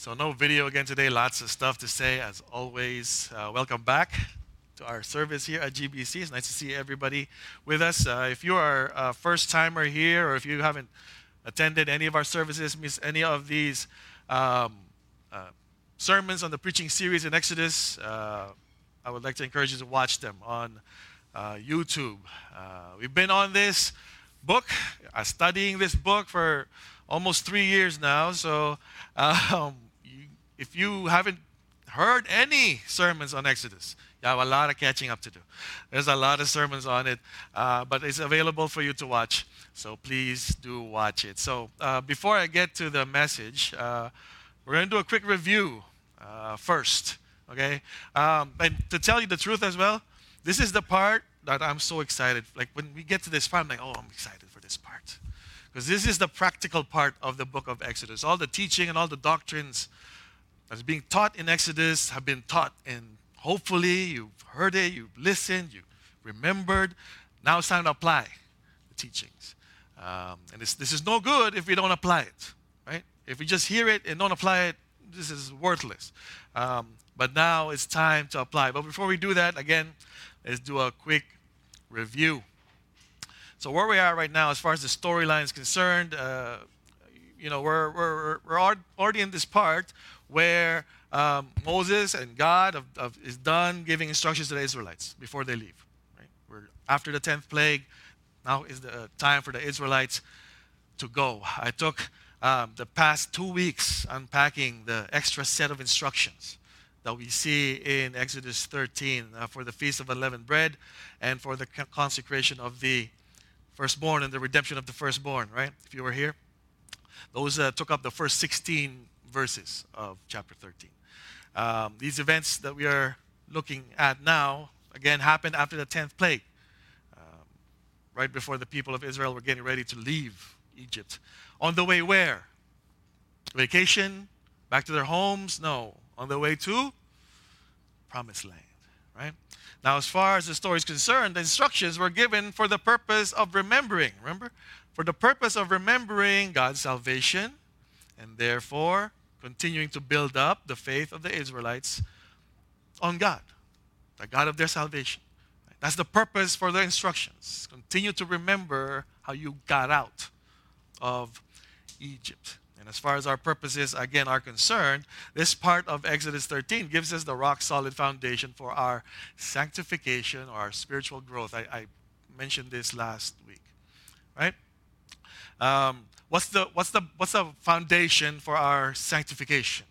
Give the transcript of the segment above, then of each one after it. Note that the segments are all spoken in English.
So, no video again today, lots of stuff to say as always. Uh, welcome back to our service here at GBC. It's nice to see everybody with us. Uh, if you are a first timer here or if you haven't attended any of our services, miss any of these um, uh, sermons on the preaching series in Exodus, uh, I would like to encourage you to watch them on uh, YouTube. Uh, we've been on this book, studying this book for almost three years now. So, um, if you haven't heard any sermons on Exodus, you have a lot of catching up to do. There's a lot of sermons on it, uh, but it's available for you to watch. So please do watch it. So uh, before I get to the message, uh, we're going to do a quick review uh, first. Okay? Um, and to tell you the truth as well, this is the part that I'm so excited. Like when we get to this part, I'm like, oh, I'm excited for this part. Because this is the practical part of the book of Exodus. All the teaching and all the doctrines that's being taught in Exodus have been taught, and hopefully you've heard it, you've listened, you remembered. Now it's time to apply the teachings. Um, and this, this is no good if we don't apply it, right? If we just hear it and don't apply it, this is worthless. Um, but now it's time to apply. But before we do that, again, let's do a quick review. So where we are right now, as far as the storyline is concerned, uh, you know, we're, we're, we're already in this part where um, Moses and God of, of, is done giving instructions to the Israelites before they leave. Right? We're after the tenth plague. Now is the time for the Israelites to go. I took um, the past two weeks unpacking the extra set of instructions that we see in Exodus 13 uh, for the Feast of Unleavened Bread and for the consecration of the firstborn and the redemption of the firstborn, right? If you were here, those uh, took up the first 16 verses of chapter 13. Um, these events that we are looking at now, again, happened after the 10th plague, um, right before the people of Israel were getting ready to leave Egypt. On the way where? Vacation? Back to their homes? No. On the way to Promised Land, right? Now, as far as the story is concerned, the instructions were given for the purpose of remembering. Remember? For the purpose of remembering God's salvation and therefore continuing to build up the faith of the Israelites on God, the God of their salvation. That's the purpose for the instructions. Continue to remember how you got out of Egypt. And as far as our purposes, again, are concerned, this part of Exodus 13 gives us the rock solid foundation for our sanctification or our spiritual growth. I, I mentioned this last week, right? Um, what's the, what's, the, what's the foundation for our sanctification?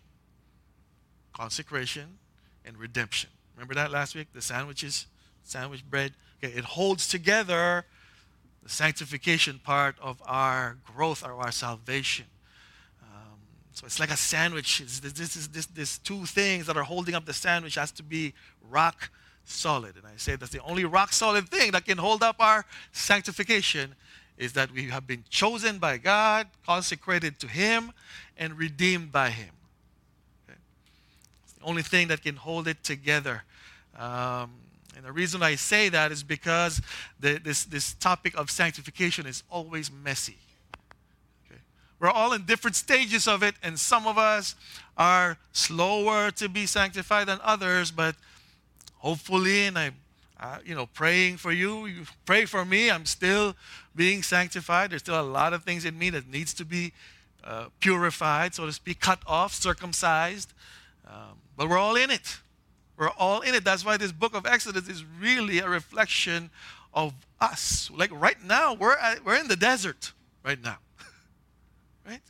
Consecration and redemption. Remember that last week? The sandwiches, sandwich bread. Okay, it holds together the sanctification part of our growth or our salvation. Um, so it's like a sandwich. It's, this is this, this two things that are holding up the sandwich has to be rock solid. And I say that's the only rock solid thing that can hold up our sanctification is that we have been chosen by God, consecrated to Him, and redeemed by Him. Okay? It's the only thing that can hold it together. Um, and the reason I say that is because the, this, this topic of sanctification is always messy. Okay? We're all in different stages of it, and some of us are slower to be sanctified than others, but hopefully, and I uh, you know, praying for you. You pray for me. I'm still being sanctified. There's still a lot of things in me that needs to be uh, purified, so to speak, cut off, circumcised. Um, but we're all in it. We're all in it. That's why this book of Exodus is really a reflection of us. Like right now, we're, at, we're in the desert right now. right?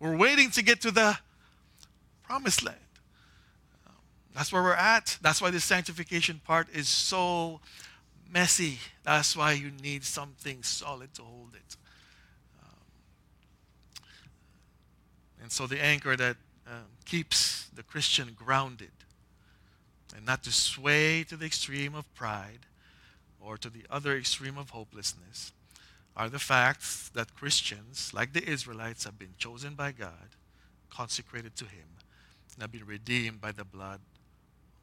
We're waiting to get to the promised land. That's where we're at. That's why the sanctification part is so messy. That's why you need something solid to hold it. Um, and so the anchor that um, keeps the Christian grounded and not to sway to the extreme of pride or to the other extreme of hopelessness are the facts that Christians, like the Israelites, have been chosen by God, consecrated to Him, and have been redeemed by the blood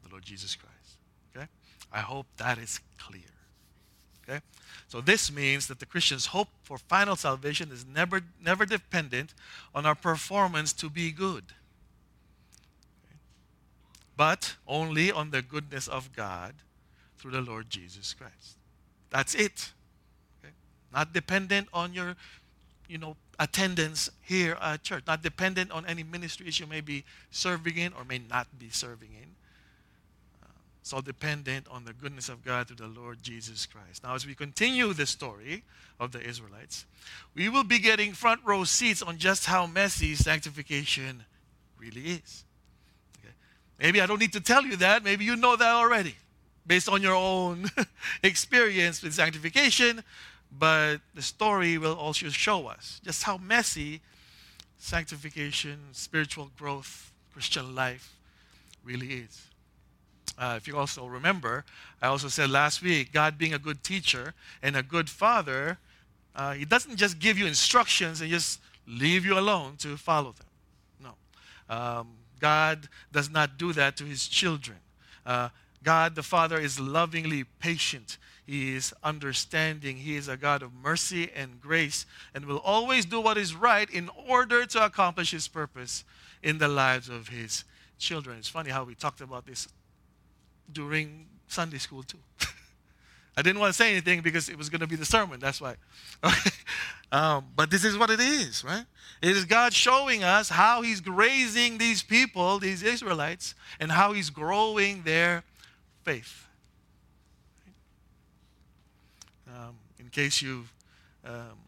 the Lord Jesus Christ. Okay? I hope that is clear. Okay? So this means that the Christian's hope for final salvation is never, never dependent on our performance to be good. but only on the goodness of God through the Lord Jesus Christ. That's it. Okay? Not dependent on your, you know, attendance here at church. Not dependent on any ministries you may be serving in or may not be serving in. It's all dependent on the goodness of God through the Lord Jesus Christ. Now, as we continue the story of the Israelites, we will be getting front row seats on just how messy sanctification really is. Okay? Maybe I don't need to tell you that. Maybe you know that already based on your own experience with sanctification but the story will also show us just how messy sanctification, spiritual growth, Christian life really is. Uh, if you also remember, I also said last week, God being a good teacher and a good father, uh, He doesn't just give you instructions and just leave you alone to follow them. No. Um, God does not do that to His children. Uh, God the Father is lovingly patient he is understanding. He is a God of mercy and grace and will always do what is right in order to accomplish His purpose in the lives of His children. It's funny how we talked about this during Sunday school, too. I didn't want to say anything because it was going to be the sermon. That's why. Okay. Um, but this is what it is, right? It is God showing us how He's raising these people, these Israelites, and how He's growing their faith. In case you, um,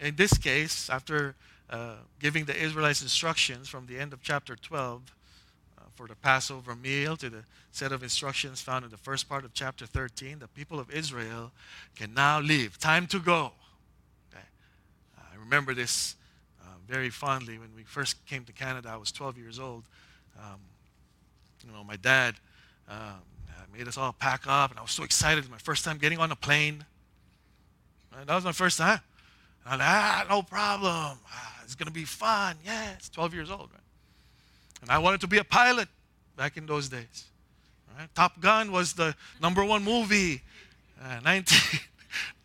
in this case, after uh, giving the Israelites instructions from the end of chapter 12 uh, for the Passover meal to the set of instructions found in the first part of chapter 13, the people of Israel can now leave. Time to go. Okay. I remember this uh, very fondly when we first came to Canada. I was 12 years old. Um, you know, my dad um, made us all pack up, and I was so excited. It was my first time getting on a plane. That was my first time. I'm like, ah, no problem. Ah, it's going to be fun. Yeah, it's 12 years old, right? And I wanted to be a pilot back in those days. Right? Top Gun was the number one movie, uh, 19,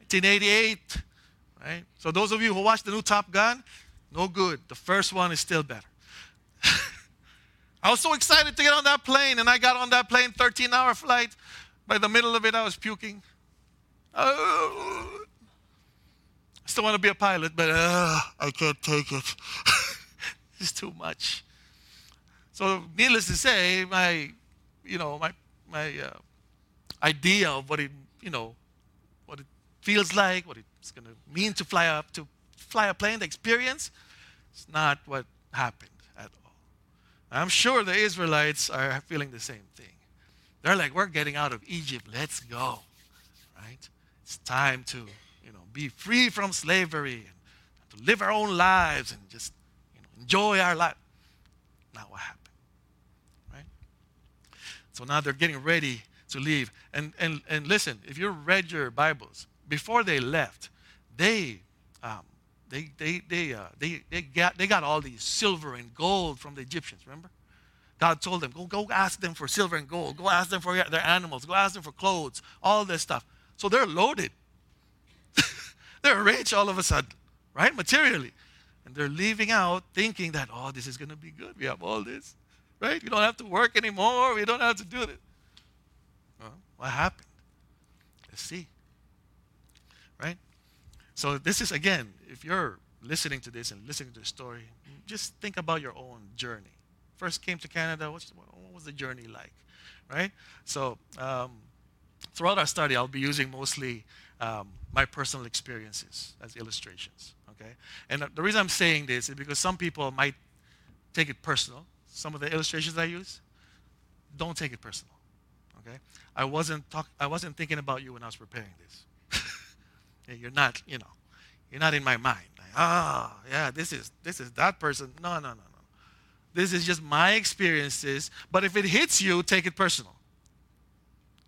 1988. Right? So those of you who watched the new Top Gun, no good. The first one is still better. I was so excited to get on that plane, and I got on that plane, 13-hour flight. By the middle of it, I was puking. Oh, I still want to be a pilot, but uh, I can't take it. it's too much. So, needless to say, my, you know, my my uh, idea of what it, you know, what it feels like, what it's going to mean to fly up, to fly a plane, the experience, it's not what happened at all. I'm sure the Israelites are feeling the same thing. They're like, we're getting out of Egypt. Let's go, right? It's time to you know, be free from slavery and to live our own lives and just you know, enjoy our life. Not what happened. So now they're getting ready to leave. And, and, and listen, if you read your Bibles, before they left, they, um, they, they, they, uh, they, they, got, they got all these silver and gold from the Egyptians, remember? God told them, go, go ask them for silver and gold. Go ask them for their animals. Go ask them for clothes, all this stuff. So they're loaded. They're rich all of a sudden, right? Materially. And they're leaving out thinking that, oh, this is going to be good. We have all this, right? We don't have to work anymore. You don't have to do it. Well, what happened? Let's see. Right? So, this is, again, if you're listening to this and listening to the story, just think about your own journey. First came to Canada, what was the journey like? Right? So, um, throughout our study, I'll be using mostly um, my personal experiences as illustrations. Okay, and the reason I'm saying this is because some people might take it personal. Some of the illustrations I use, don't take it personal. Okay, I wasn't talk, I wasn't thinking about you when I was preparing this. you're not, you know, you're not in my mind. ah, like, oh, yeah, this is this is that person. No, no, no, no. This is just my experiences. But if it hits you, take it personal.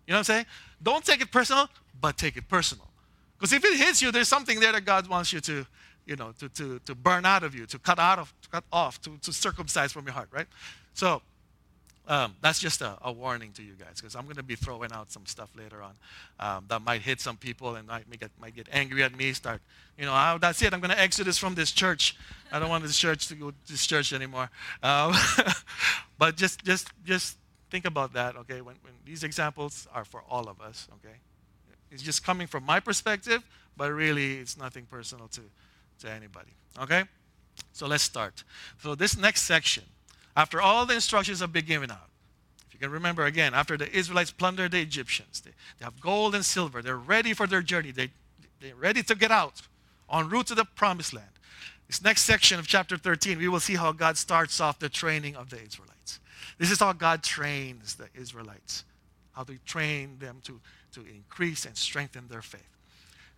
You know what I'm saying? Don't take it personal, but take it personal. Because if it hits you, there's something there that God wants you to, you know, to, to, to burn out of you, to cut out of, to cut off, to, to circumcise from your heart, right? So um, that's just a, a, warning to you guys, because I'm going to be throwing out some stuff later on um, that might hit some people and might get, might get angry at me. Start, you know, oh, that's it. I'm going to exodus from this church. I don't want this church to go to this church anymore. Um, but just, just, just think about that, okay? When, when these examples are for all of us, okay? It's just coming from my perspective, but really it's nothing personal to, to anybody, okay? So let's start. So, this next section, after all the instructions have been given out, if you can remember again, after the Israelites plunder the Egyptians, they, they have gold and silver, they're ready for their journey, they, they're ready to get out en route to the promised land. This next section of chapter 13, we will see how God starts off the training of the Israelites. This is how God trains the Israelites, how to train them to, to increase and strengthen their faith.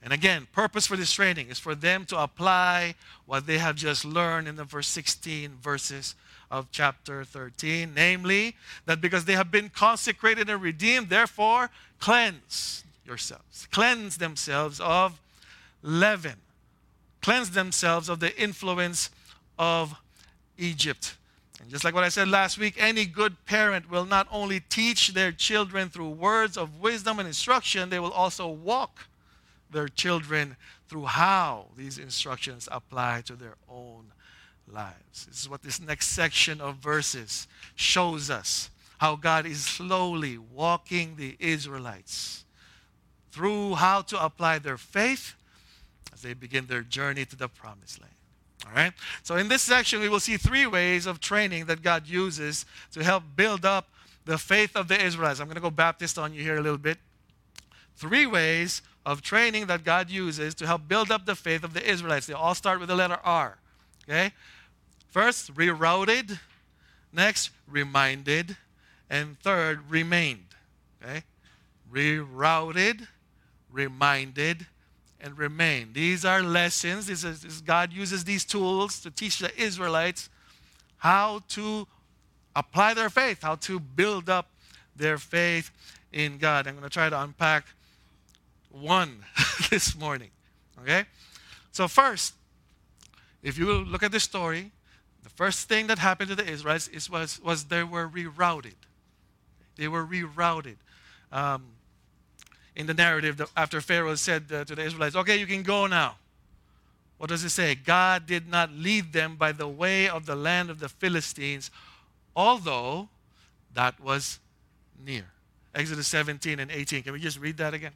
And again, purpose for this training is for them to apply what they have just learned in the verse 16 verses of chapter 13, namely that because they have been consecrated and redeemed, therefore cleanse yourselves. Cleanse themselves of leaven. Cleanse themselves of the influence of Egypt. And just like what I said last week, any good parent will not only teach their children through words of wisdom and instruction, they will also walk their children through how these instructions apply to their own lives. This is what this next section of verses shows us how God is slowly walking the Israelites through how to apply their faith as they begin their journey to the promised land. All right? So, in this section, we will see three ways of training that God uses to help build up the faith of the Israelites. I'm going to go Baptist on you here a little bit. Three ways of training that God uses to help build up the faith of the Israelites. They all start with the letter R. Okay? First, rerouted. Next, reminded. And third, remained. Okay? Rerouted, reminded, and remained. These are lessons. This is, this, God uses these tools to teach the Israelites how to apply their faith, how to build up their faith in God. I'm going to try to unpack one this morning. Okay? So, first, if you look at the story, the first thing that happened to the Israelites is, was, was they were rerouted. They were rerouted. Um, in the narrative, after Pharaoh said uh, to the Israelites, Okay, you can go now. What does it say? God did not lead them by the way of the land of the Philistines, although that was near. Exodus 17 and 18. Can we just read that again?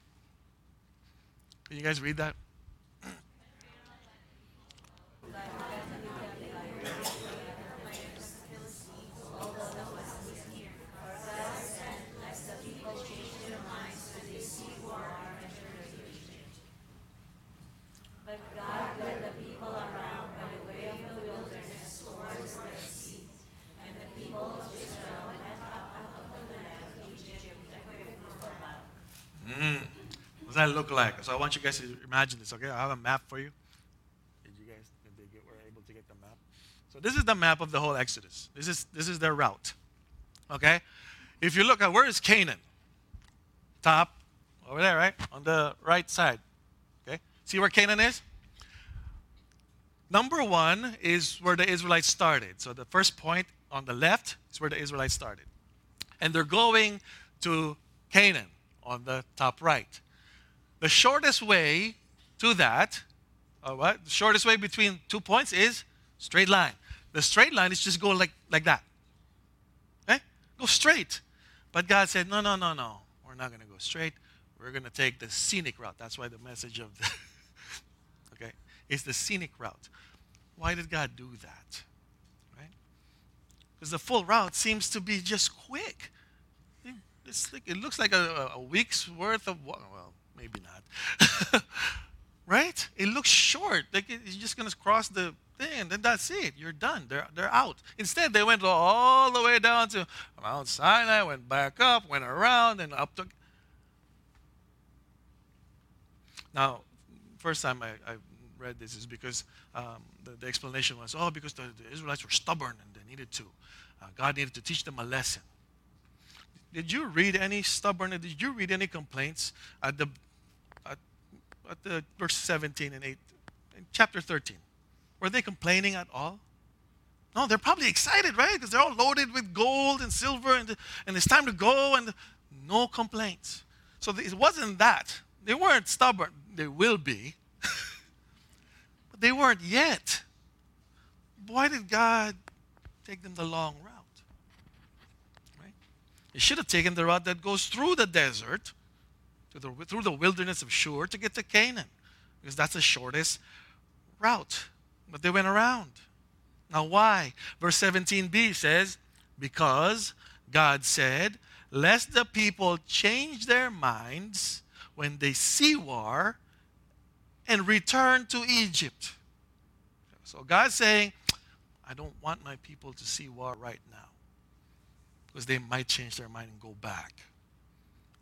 Can you guys read that? Look like? So I want you guys to imagine this, okay? I have a map for you. Did you guys, did they get, were able to get the map? So this is the map of the whole Exodus. This is, this is their route, okay? If you look at, where is Canaan? Top, over there, right? On the right side, okay? See where Canaan is? Number one is where the Israelites started. So the first point on the left is where the Israelites started. And they're going to Canaan on the top right. The shortest way to that, uh, what? The shortest way between two points is straight line. The straight line is just go like, like that. Okay? Go straight. But God said, no, no, no, no. We're not going to go straight. We're going to take the scenic route. That's why the message of the, okay, is the scenic route. Why did God do that? Right? Because the full route seems to be just quick. Like, it looks like a, a week's worth of, well, maybe not. right? It looks short. Like you're just going to cross the thing, and then that's it. You're done. They're, they're out. Instead, they went all the way down to Mount Sinai, went back up, went around, and up to. Now, first time I, I read this is because um, the, the, explanation was, oh, because the, the, Israelites were stubborn and they needed to. Uh, God needed to teach them a lesson. Did you read any stubbornness? Did you read any complaints at the at the verse 17 and 8, in chapter 13. Were they complaining at all? No, they're probably excited, right? Because they're all loaded with gold and silver, and, and it's time to go, and no complaints. So it wasn't that. They weren't stubborn. They will be. but they weren't yet. Why did God take them the long route? Right? He should have taken the route that goes through the desert, the, through the wilderness of Shur to get to Canaan, because that's the shortest route. But they went around. Now, why? Verse 17b says, Because God said, Lest the people change their minds when they see war and return to Egypt. So God's saying, I don't want my people to see war right now because they might change their mind and go back.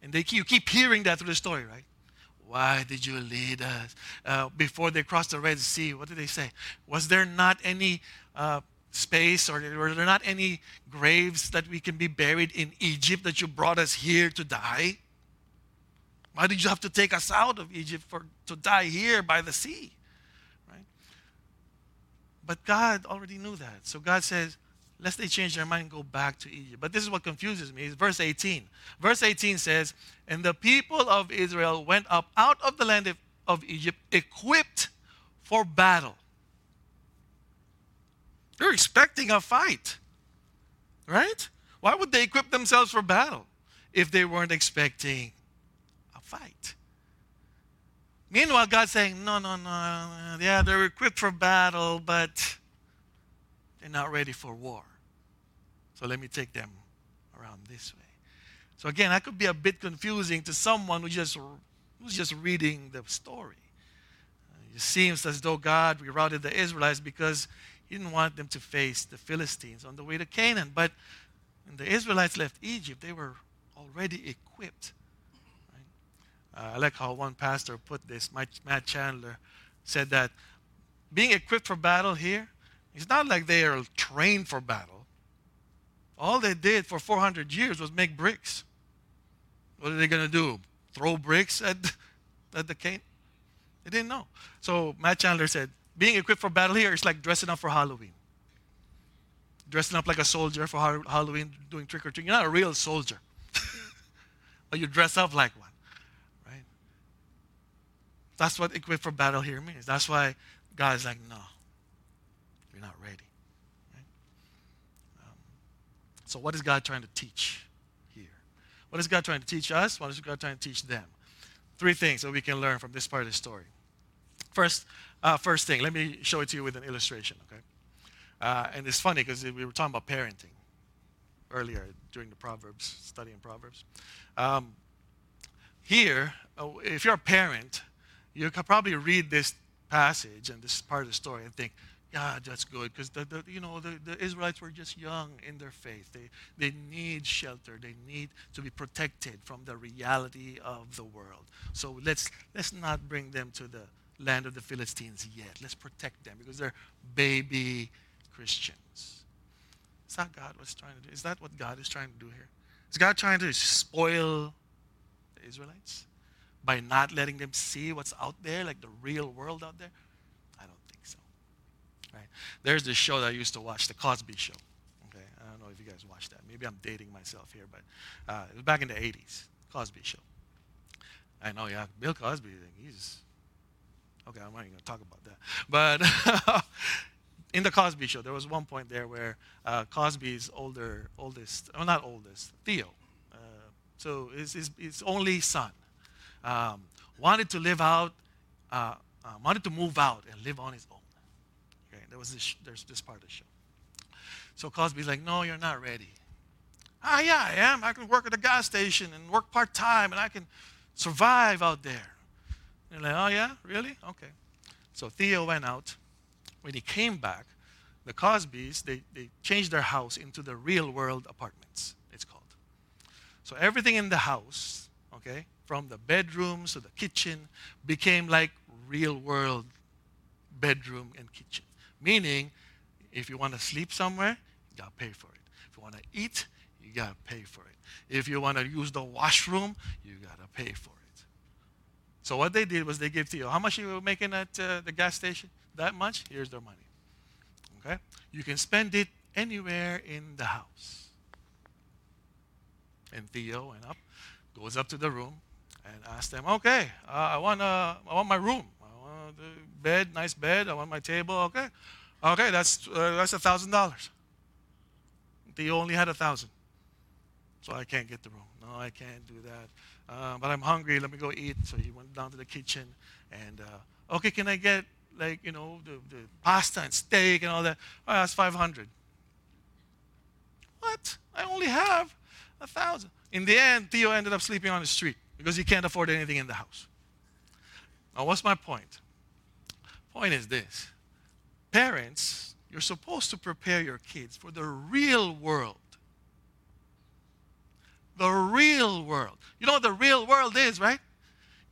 And they, you keep hearing that through the story, right? Why did you lead us? Uh, before they crossed the Red Sea, what did they say? Was there not any uh, space or were there not any graves that we can be buried in Egypt that you brought us here to die? Why did you have to take us out of Egypt for, to die here by the sea? Right? But God already knew that. So God says, lest they change their mind and go back to Egypt. But this is what confuses me. It's verse 18. Verse 18 says, And the people of Israel went up out of the land of Egypt equipped for battle. They're expecting a fight. Right? Why would they equip themselves for battle if they weren't expecting a fight. Meanwhile, God's saying, no, no, no. Yeah, they're equipped for battle, but they're not ready for war. So let me take them around this way. So again, that could be a bit confusing to someone who just, who's just reading the story. It seems as though God rerouted the Israelites because he didn't want them to face the Philistines on the way to Canaan. But when the Israelites left Egypt, they were already equipped uh, I like how one pastor put this, Matt Chandler said that being equipped for battle here, it's not like they are trained for battle. All they did for 400 years was make bricks. What are they going to do? Throw bricks at, at the cane? They didn't know. So Matt Chandler said, being equipped for battle here is like dressing up for Halloween. Dressing up like a soldier for Halloween, doing trick or treat. You're not a real soldier, but you dress up like one. Right? That's what equipped for battle here means. That's why God's like, no, you're not ready. Right? Um, so, what is God trying to teach here? What is God trying to teach us? What is God trying to teach them? Three things that we can learn from this part of the story. First, uh, first thing, let me show it to you with an illustration, okay? Uh, and it's funny because we were talking about parenting earlier during the Proverbs, studying Proverbs. Um, here, uh, if you're a parent, you could probably read this passage and this part of the story and think, yeah, that's good because the, the, you know the, the Israelites were just young in their faith. They, they need shelter. They need to be protected from the reality of the world. So let's let's not bring them to the land of the Philistines yet. Let's protect them because they're baby Christians. Is that God was trying to do? Is that what God is trying to do here? Is God trying to spoil the Israelites? by not letting them see what's out there, like the real world out there? I don't think so. Right? There's this show that I used to watch, The Cosby Show. Okay, I don't know if you guys watched that. Maybe I'm dating myself here, but uh, it was back in the 80s, Cosby Show. I know, yeah, Bill Cosby, he's okay. I'm not even to talk about that, but. in the Cosby Show, there was one point there where uh, Cosby's older, oldest, well, not oldest, Theo, uh, so his, his, his only son, um, wanted to live out, uh, uh, wanted to move out and live on his own. There was this, there's this part of the show. So Cosby's like, no, you're not ready. Ah, yeah, I am. I can work at a gas station and work part time and I can survive out there. And they're like, oh, yeah, really? Okay. So Theo went out. When he came back, the Cosbys, they, they changed their house into the real world apartments, it's called. So everything in the house, okay, from the bedrooms to the kitchen became like real world bedroom and kitchen. Meaning, if you want to sleep somewhere, you got to pay for it. If you want to eat, you got to pay for it. If you want to use the washroom, you got to pay for it. So what they did was they gave Theo, how much you were making at uh, the gas station? That much? Here's their money. Okay? You can spend it anywhere in the house. And Theo went up, goes up to the room, and ask them, okay, uh, I, want, I want my room. I the bed, nice bed. I want my table. Okay. Okay, that's, uh, that's $1,000. They only had a 1000 so I can't get the room. No, I can't do that. Uh, but I'm hungry. Let me go eat. So he went down to the kitchen and, uh, okay, can I get like, you know, the, the pasta and steak and all that? Oh, that's 500. What? I only have a thousand. In the end, Theo ended up sleeping on the street because he can't afford anything in the house. Now, what's my point? Point is this parents, you're supposed to prepare your kids for the real world. The real world. You know what the real world is, right?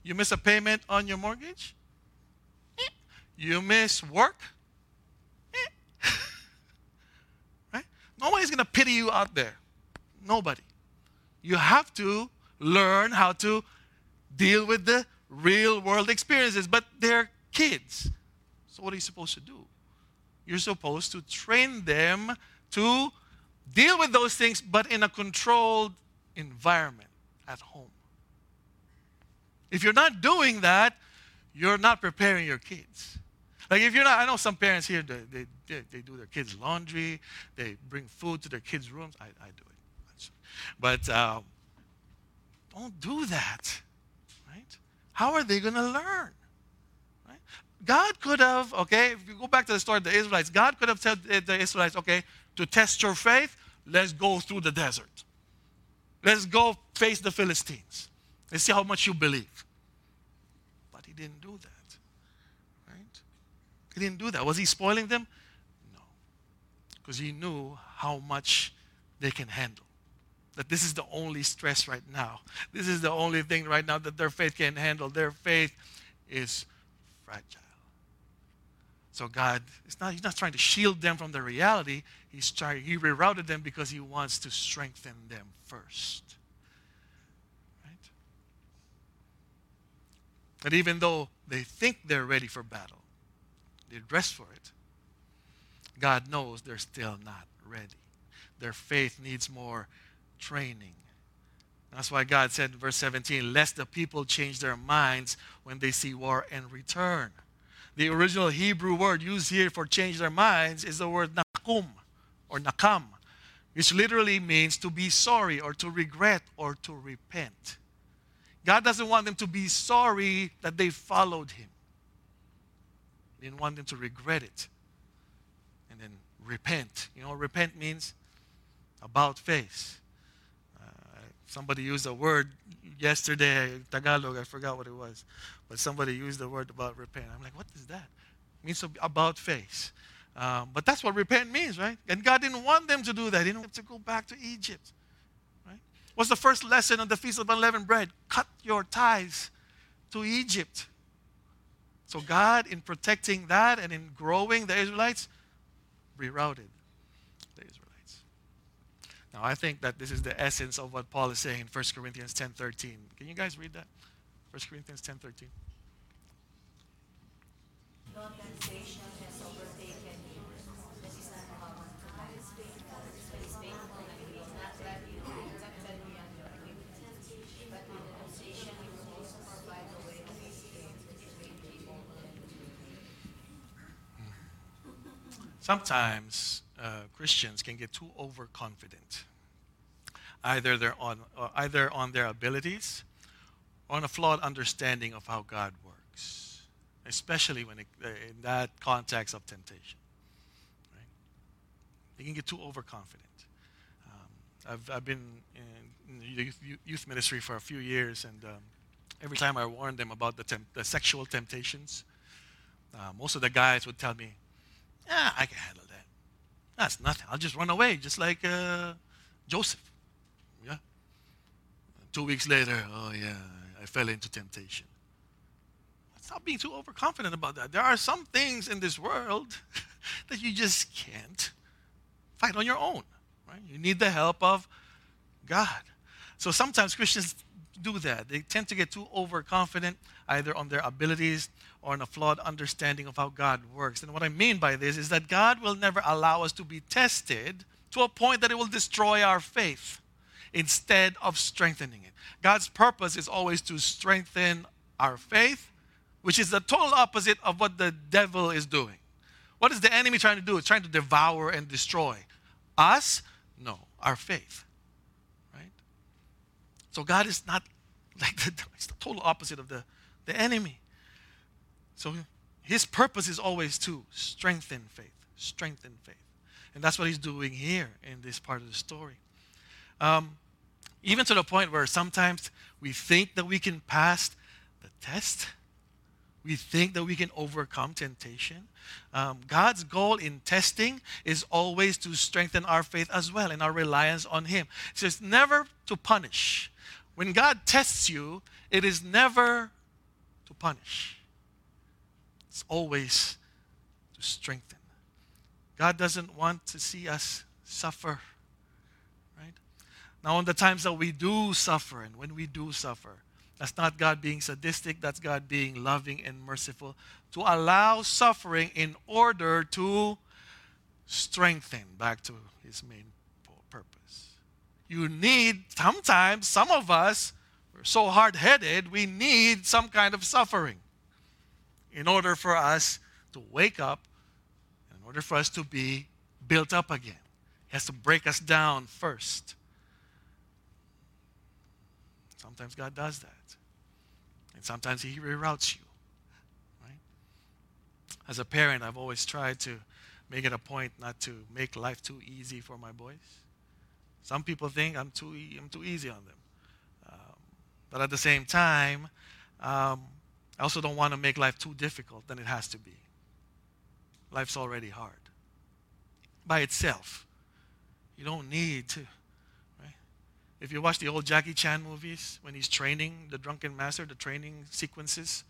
You miss a payment on your mortgage? Eh. You miss work? Eh. right? Nobody's going to pity you out there. Nobody. You have to learn how to deal with the real world experiences, but they're kids. So, what are you supposed to do? You're supposed to train them to deal with those things, but in a controlled environment at home. If you're not doing that, you're not preparing your kids. Like if you're not, I know some parents here, they, they, they do their kids' laundry, they bring food to their kids' rooms. I, I do it. But um, don't do that? How are they going to learn? Right? God could have, okay, if you go back to the story of the Israelites, God could have said to the Israelites, okay, to test your faith, let's go through the desert. Let's go face the Philistines. Let's see how much you believe. But he didn't do that. Right? He didn't do that. Was he spoiling them? No. Because he knew how much they can handle. That this is the only stress right now. This is the only thing right now that their faith can handle. Their faith is fragile. So God not, He's not trying to shield them from the reality. He's trying, He rerouted them because He wants to strengthen them first. Right? That even though they think they're ready for battle, they dress for it, God knows they're still not ready. Their faith needs more training. That's why God said in verse 17, lest the people change their minds when they see war and return. The original Hebrew word used here for change their minds is the word nakum or nakam, which literally means to be sorry or to regret or to repent. God doesn't want them to be sorry that they followed Him. He didn't want them to regret it and then repent. You know, repent means about face. Somebody used a word yesterday, Tagalog, I forgot what it was, but somebody used the word about repent. I'm like, what is that? It means about face. Um, but that's what repent means, right? And God didn't want them to do that. He didn't want them to go back to Egypt. Right? What's the first lesson on the Feast of Unleavened Bread? Cut your ties to Egypt. So God, in protecting that and in growing the Israelites, rerouted. Now I think that this is the essence of what Paul is saying in 1 Corinthians 10:13. Can you guys read that? 1 Corinthians 10:13. sometimes uh, Christians can get too overconfident. Either on, uh, either on their abilities or on a flawed understanding of how God works, especially when it, uh, in that context of temptation. Right? They can get too overconfident. Um, I've, I've been in, in youth, youth, ministry for a few years, and um, every time I warned them about the, temp- the sexual temptations, uh, most of the guys would tell me, yeah, I can handle that. That's nothing. I'll just run away, just like uh, Joseph. Two weeks later, oh yeah, I fell into temptation. Stop being too overconfident about that. There are some things in this world that you just can't fight on your own. Right? You need the help of God. So sometimes Christians do that. They tend to get too overconfident either on their abilities or on a flawed understanding of how God works. And what I mean by this is that God will never allow us to be tested to a point that it will destroy our faith instead of strengthening it. God's purpose is always to strengthen our faith, which is the total opposite of what the devil is doing. What is the enemy trying to do? It's trying to devour and destroy us? No, our faith. Right? So God is not like the, it's the total opposite of the, the enemy. So his purpose is always to strengthen faith, strengthen faith. And that's what he's doing here in this part of the story. Um, even to the point where sometimes we think that we can pass the test, we think that we can overcome temptation. Um, God's goal in testing is always to strengthen our faith as well and our reliance on Him. So it's never to punish. When God tests you, it is never to punish, it's always to strengthen. God doesn't want to see us suffer. Now, on the times that we do suffer, and when we do suffer, that's not God being sadistic, that's God being loving and merciful to allow suffering in order to strengthen back to his main purpose. You need, sometimes, some of us, we're so hard headed, we need some kind of suffering in order for us to wake up, in order for us to be built up again. He has to break us down first. Sometimes God does that. And sometimes He reroutes you. Right? As a parent, I've always tried to make it a point not to make life too easy for my boys. Some people think I'm too, I'm too easy on them. Um, but at the same time, um, I also don't want to make life too difficult than it has to be. Life's already hard by itself. You don't need to if you watch the old Jackie Chan movies, when he's training the drunken master, the training sequences,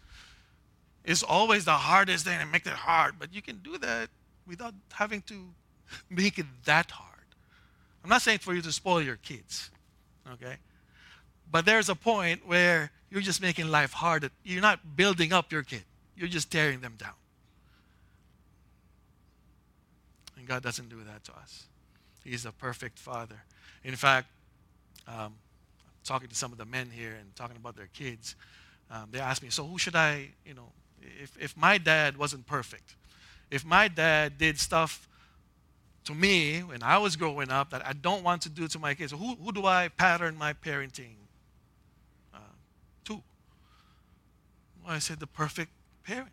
it's always the hardest thing and make it hard. But you can do that without having to make it that hard. I'm not saying for you to spoil your kids, okay? But there's a point where you're just making life hard. You're not building up your kid, you're just tearing them down. And God doesn't do that to us. He's a perfect father. In fact, um, talking to some of the men here and talking about their kids, um, they asked me, so who should I, you know, if, if my dad wasn't perfect, if my dad did stuff to me when I was growing up that I don't want to do to my kids, who, who do I pattern my parenting uh, to? Well, I said, the perfect parent.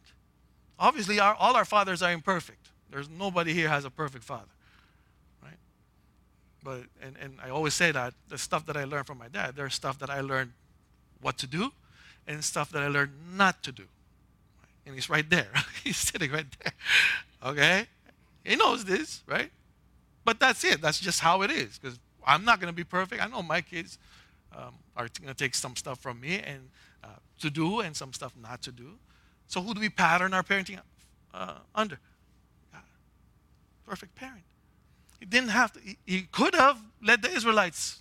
Obviously, our, all our fathers are imperfect. There's nobody here has a perfect father. But and, and I always say that the stuff that I learned from my dad, there's stuff that I learned what to do and stuff that I learned not to do. And he's right there. he's sitting right there. Okay? He knows this, right? But that's it. That's just how it is. Because I'm not going to be perfect. I know my kids um, are going to take some stuff from me and uh, to do and some stuff not to do. So who do we pattern our parenting uh, under? God. Perfect parent. He didn't have to, he, he could have led the Israelites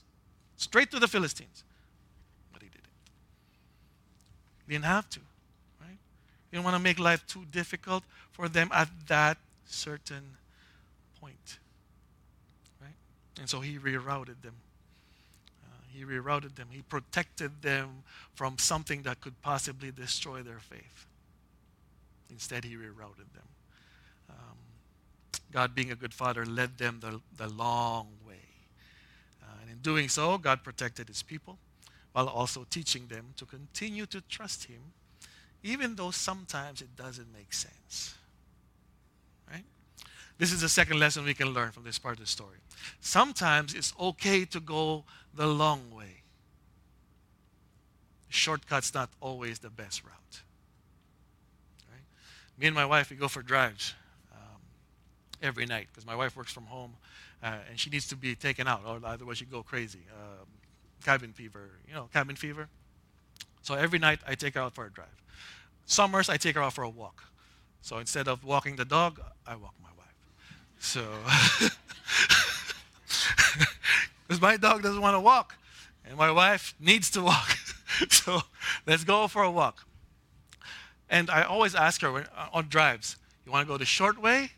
straight to the Philistines, but he didn't. He didn't have to, right? He didn't want to make life too difficult for them at that certain point, right? And so he rerouted them. Uh, he rerouted them. He protected them from something that could possibly destroy their faith. Instead, he rerouted them. God, being a good father, led them the, the long way. Uh, and in doing so, God protected his people while also teaching them to continue to trust him, even though sometimes it doesn't make sense. Right? This is the second lesson we can learn from this part of the story. Sometimes it's okay to go the long way. Shortcut's not always the best route. Right? Me and my wife, we go for drives every night because my wife works from home uh, and she needs to be taken out, or otherwise she'd go crazy. Um, cabin fever, you know, cabin fever. So every night I take her out for a drive. Summers I take her out for a walk. So instead of walking the dog, I walk my wife. So, because my dog doesn't want to walk, and my wife needs to walk. so let's go for a walk. And I always ask her when, on drives, you want to go the short way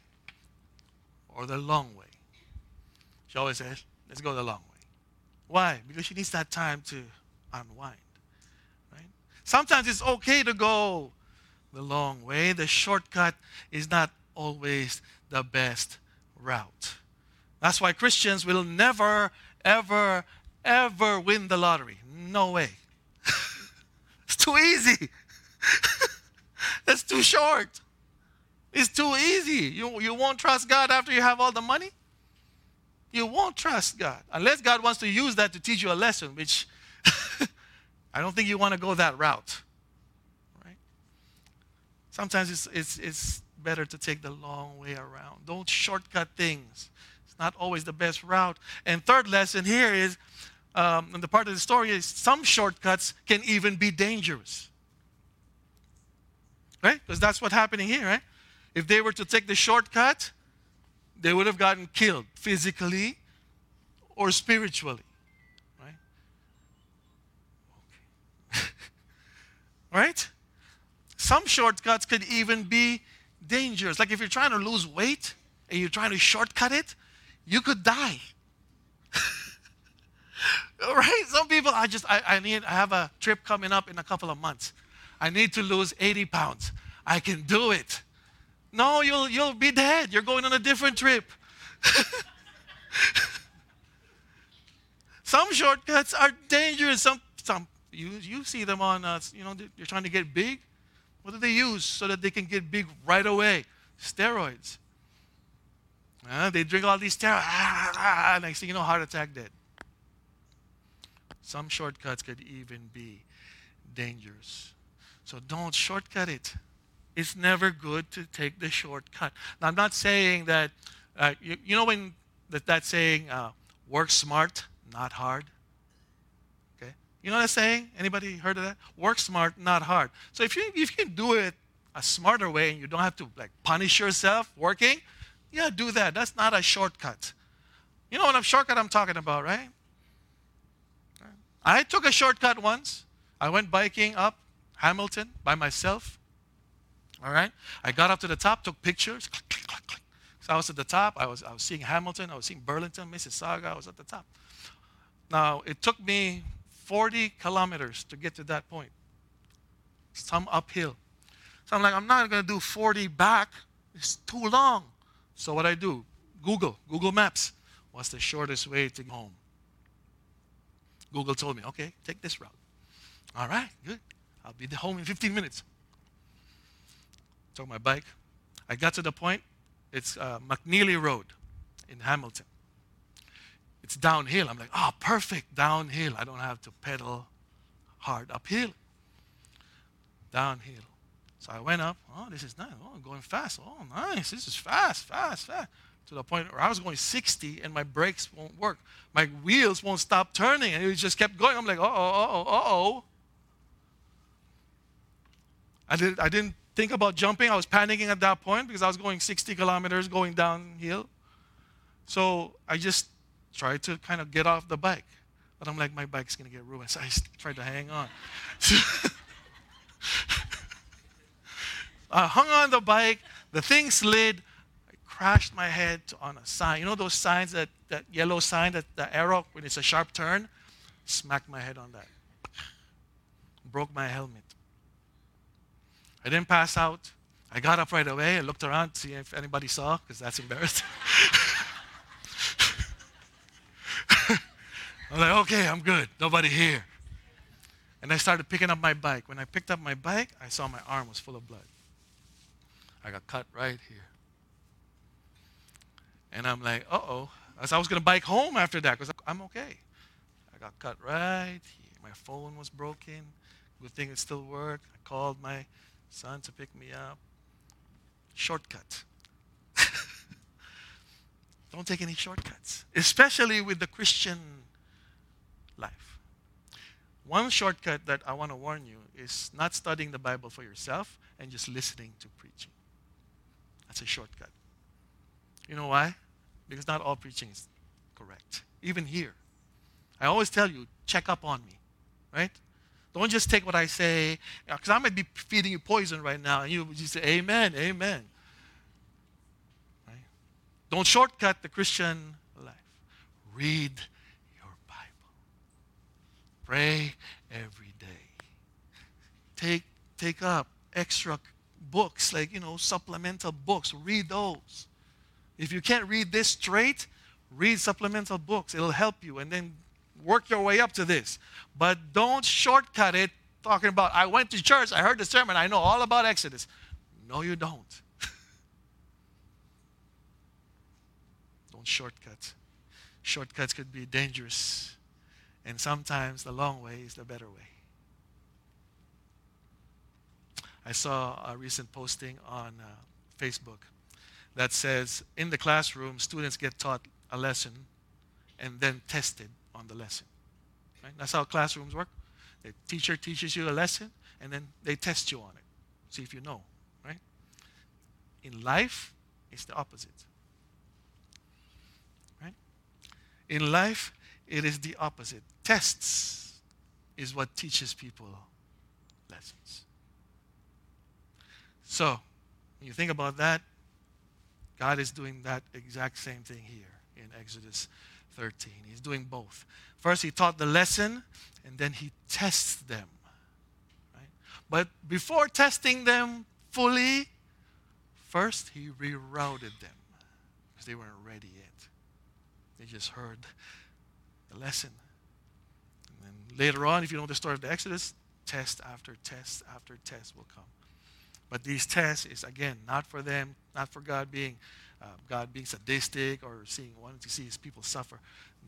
or the long way. She always says, let's go the long way. Why? Because she needs that time to unwind. Right? Sometimes it's okay to go the long way. The shortcut is not always the best route. That's why Christians will never, ever, ever win the lottery. No way. it's too easy. That's too short. It's too easy. You, you won't trust God after you have all the money? You won't trust God. Unless God wants to use that to teach you a lesson, which I don't think you want to go that route. Right? Sometimes it's, it's, it's better to take the long way around. Don't shortcut things. It's not always the best route. And third lesson here is, um, and the part of the story is some shortcuts can even be dangerous. Right? Because that's what's happening here, right? If they were to take the shortcut, they would have gotten killed physically or spiritually. Right? Okay. right? Some shortcuts could even be dangerous. Like if you're trying to lose weight and you're trying to shortcut it, you could die. right? Some people, I just, I, I need, I have a trip coming up in a couple of months. I need to lose 80 pounds. I can do it. No, you'll, you'll be dead. You're going on a different trip. some shortcuts are dangerous. Some, some you, you see them on, uh, you know, you're trying to get big. What do they use so that they can get big right away? Steroids. Uh, they drink all these steroids. Ah, ah, ah, next thing you know, heart attack dead. Some shortcuts could even be dangerous. So don't shortcut it. It's never good to take the shortcut. Now, I'm not saying that, uh, you, you, know, when that, that saying, uh, work smart, not hard? Okay? You know that saying? Anybody heard of that? Work smart, not hard. So if you, if you can do it a smarter way and you don't have to like punish yourself working, yeah, do that. That's not a shortcut. You know what a shortcut I'm talking about, right? I took a shortcut once. I went biking up Hamilton by myself. All right? I got up to the top, took pictures. Click, click, click, click. So I was at the top. I was, I was seeing Hamilton. I was seeing Burlington, Mississauga. I was at the top. Now, it took me 40 kilometers to get to that point. Some uphill. So I'm like, I'm not going to do 40 back. It's too long. So what I do, Google, Google Maps. What's the shortest way to home? Google told me, okay, take this route. All right, good. I'll be home in 15 minutes took my bike. I got to the point, it's uh, McNeilly Road in Hamilton. It's downhill. I'm like, oh, perfect, downhill. I don't have to pedal hard uphill. Downhill. So I went up. Oh, this is nice. Oh, I'm going fast. Oh, nice. This is fast, fast, fast. To the point where I was going 60 and my brakes won't work. My wheels won't stop turning. And it just kept going. I'm like, oh, oh, uh oh. I, did, I didn't think about jumping. I was panicking at that point because I was going 60 kilometers going downhill. So I just tried to kind of get off the bike. But I'm like, my bike's going to get ruined. So I tried to hang on. I hung on the bike. The thing slid. I crashed my head on a sign. You know those signs, that, that yellow sign, that the arrow, when it's a sharp turn? Smacked my head on that. Broke my helmet. I didn't pass out. I got up right away. I looked around to see if anybody saw, because that's embarrassing. I'm like, okay, I'm good. Nobody here. And I started picking up my bike. When I picked up my bike, I saw my arm was full of blood. I got cut right here. And I'm like, uh oh. I was going to bike home after that because I'm okay. I got cut right here. My phone was broken. Good thing it still worked. I called my son to pick me up. Shortcut. Don't take any shortcuts, especially with the Christian life. One shortcut that I want to warn you is not studying the Bible for yourself and just listening to preaching. That's a shortcut. You know why? Because not all preaching is correct. Even here. I always tell you, check up on me, right? Don't just take what I say, uh, because I might be feeding you poison right now, and you just say, Amen, Amen. Right? Don't shortcut the Christian life. Read your Bible. Pray every day. Take, take up extra books, like, you know, supplemental books. Read those. If you can't read this straight, read supplemental books. It'll help you. And then work your way up to this. But don't shortcut it talking about, I went to church, I heard the sermon, I know all about Exodus. No, you don't. don't shortcut. Shortcuts could be dangerous. And sometimes the long way is the better way. I saw a recent posting on uh, Facebook that says in the classroom, students get taught a lesson and then tested on the lesson. Right? That's how classrooms work. The teacher teaches you a lesson and then they test you on it. See if you know, right? In life, it's the opposite. Right? In life, it is the opposite. Tests is what teaches people lessons. So, when you think about that, God is doing that exact same thing here in Exodus 13. He's doing both. First, he taught the lesson, and then he tests them. Right? But before testing them fully, first he rerouted them because they weren't ready yet. They just heard the lesson. And then later on, if you know the story of the Exodus, test after test after test will come. But these tests is again not for them, not for God being uh, God being sadistic or seeing wanting to see his people suffer.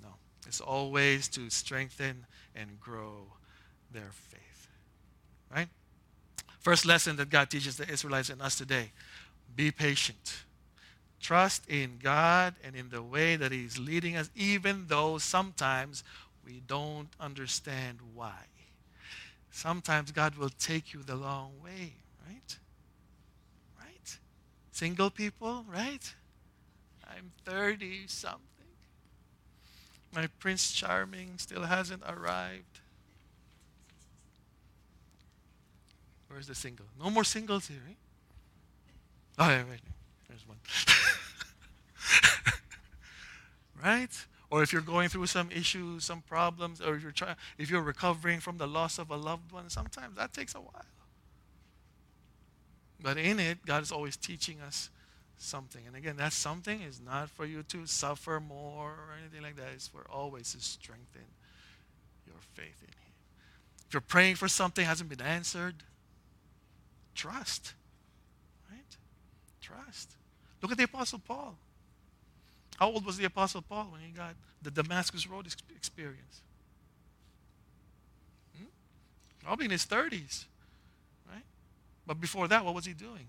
No, it's always to strengthen and grow their faith. Right? First lesson that God teaches the Israelites and us today: be patient. Trust in God and in the way that He's leading us, even though sometimes we don't understand why. Sometimes God will take you the long way, right? Right? Single people, right? I'm 30 something. My Prince Charming still hasn't arrived. Where's the single? No more singles here, right? Oh, yeah, right. There's one. right? Or if you're going through some issues, some problems, or if you're trying, if you're recovering from the loss of a loved one, sometimes that takes a while. But in it, God is always teaching us something. And again, that something is not for you to suffer more or anything like that. It's for always to strengthen your faith in Him. If you're praying for something hasn't been answered, trust. Right? Trust. Look at the Apostle Paul. How old was the Apostle Paul when he got the Damascus Road experience? Hmm? Probably in his 30s. Right? But before that, what was he doing?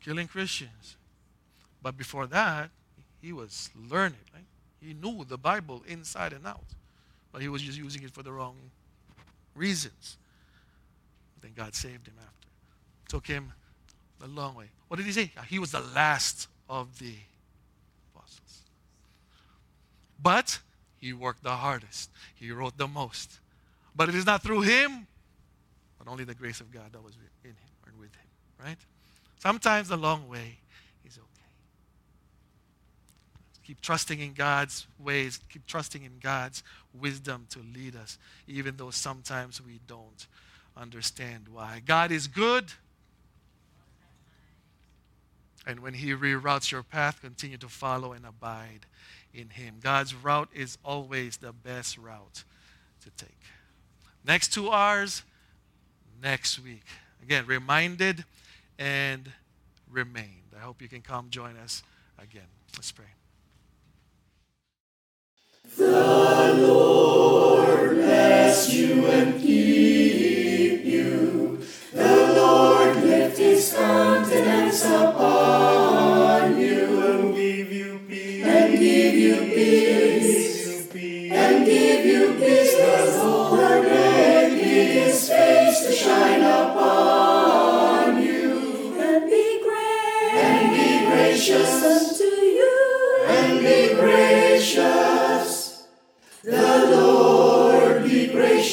Killing Christians. But before that, he was learning. Right? He knew the Bible inside and out. But he was just using it for the wrong reasons. Then God saved him after. Took him a long way. What did he say? He was the last of the apostles. But he worked the hardest. He wrote the most. But it is not through him, but only the grace of God that was in him or with him, right? Sometimes the long way is okay. Keep trusting in God's ways, keep trusting in God's wisdom to lead us, even though sometimes we don't understand why. God is good. And when He reroutes your path, continue to follow and abide in Him. God's route is always the best route to take. Next two R's next week. Again, reminded and remained. I hope you can come join us again. Let's pray. The Lord bless you and keep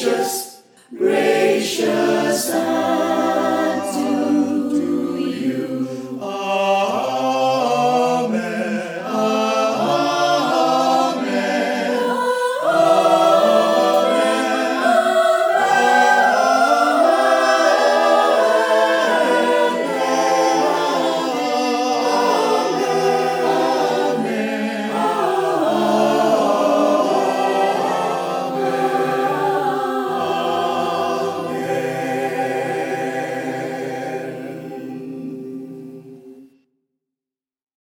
gracious.